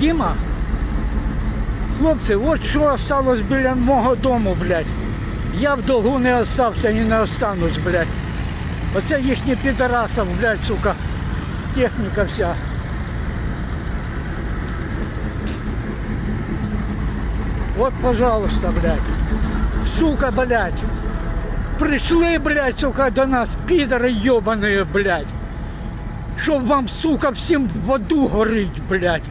Діма, хлопці, от що осталось біля мого дому, блядь. Я в долгу не остався і не останусь, блядь. Оце їхні підарасов, блядь, сука, техніка вся. Вот, пожалуйста, блядь. Сука, блядь. Пришли, блядь, сука, до нас, пидоры ебаные, блядь. Чтоб вам, сука, всем в аду горить, блядь.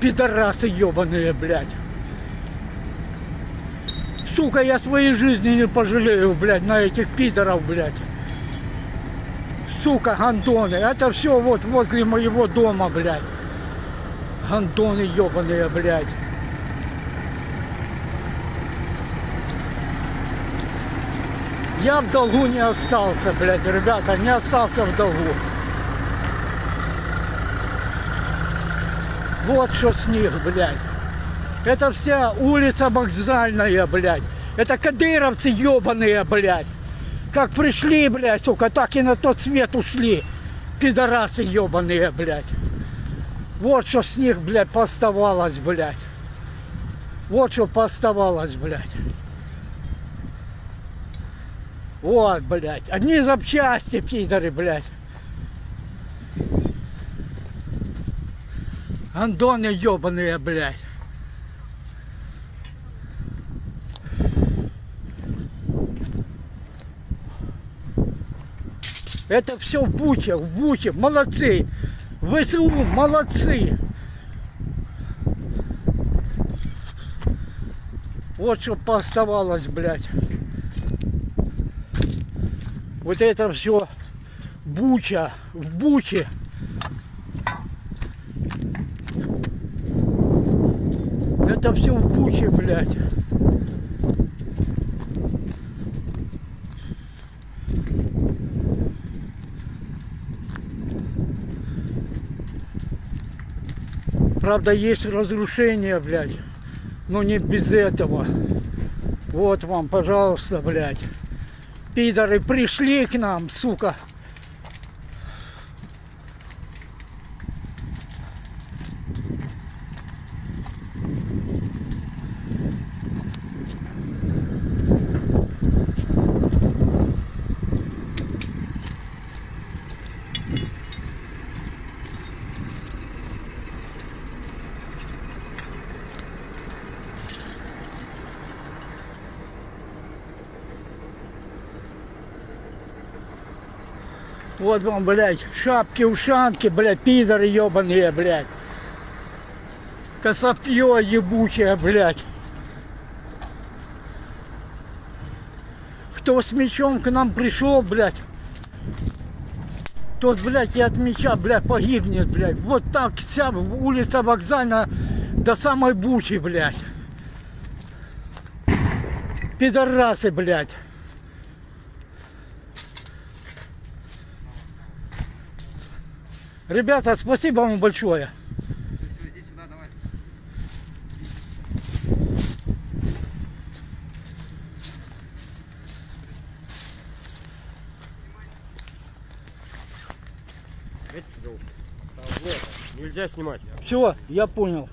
Пидорасы ебаные, блядь. Сука, я своей жизни не пожалею, блядь, на этих пидоров, блядь. Сука, гандоны. Это все вот возле моего дома, блядь. Гандоны ебаные, блядь. Я в долгу не остался, блядь, ребята, не остался в долгу. Вот что с них, блядь. Это вся улица вокзальная, блядь. Это кадыровцы ебаные, блядь. Как пришли, блядь, сука, так и на тот свет ушли. Пидорасы ебаные, блядь. Вот что с них, блядь, поставалось, блядь. Вот что поставалось, блядь. Вот, блядь. Одни запчасти, пидоры, блядь. Андоны ебаные, блядь. Это все в Буче, в Буче. Молодцы. ВСУ, молодцы. Вот что поставалось, блядь. Вот это все Буча, в Буче. Это все в Буче, блядь. Правда, есть разрушения, блядь. Но не без этого. Вот вам, пожалуйста, блядь. Пидоры пришли к нам, сука. Вот вам, блядь, шапки-ушанки, блядь, пидоры ебаные, блядь. Косопье ебучее, блядь. Кто с мечом к нам пришел, блядь, тот, блядь, и от меча, блядь, погибнет, блядь. Вот так вся улица вокзальная до самой Бучи, блядь. Пидорасы, блядь. Ребята, спасибо вам большое. Нельзя снимать. Все, я понял.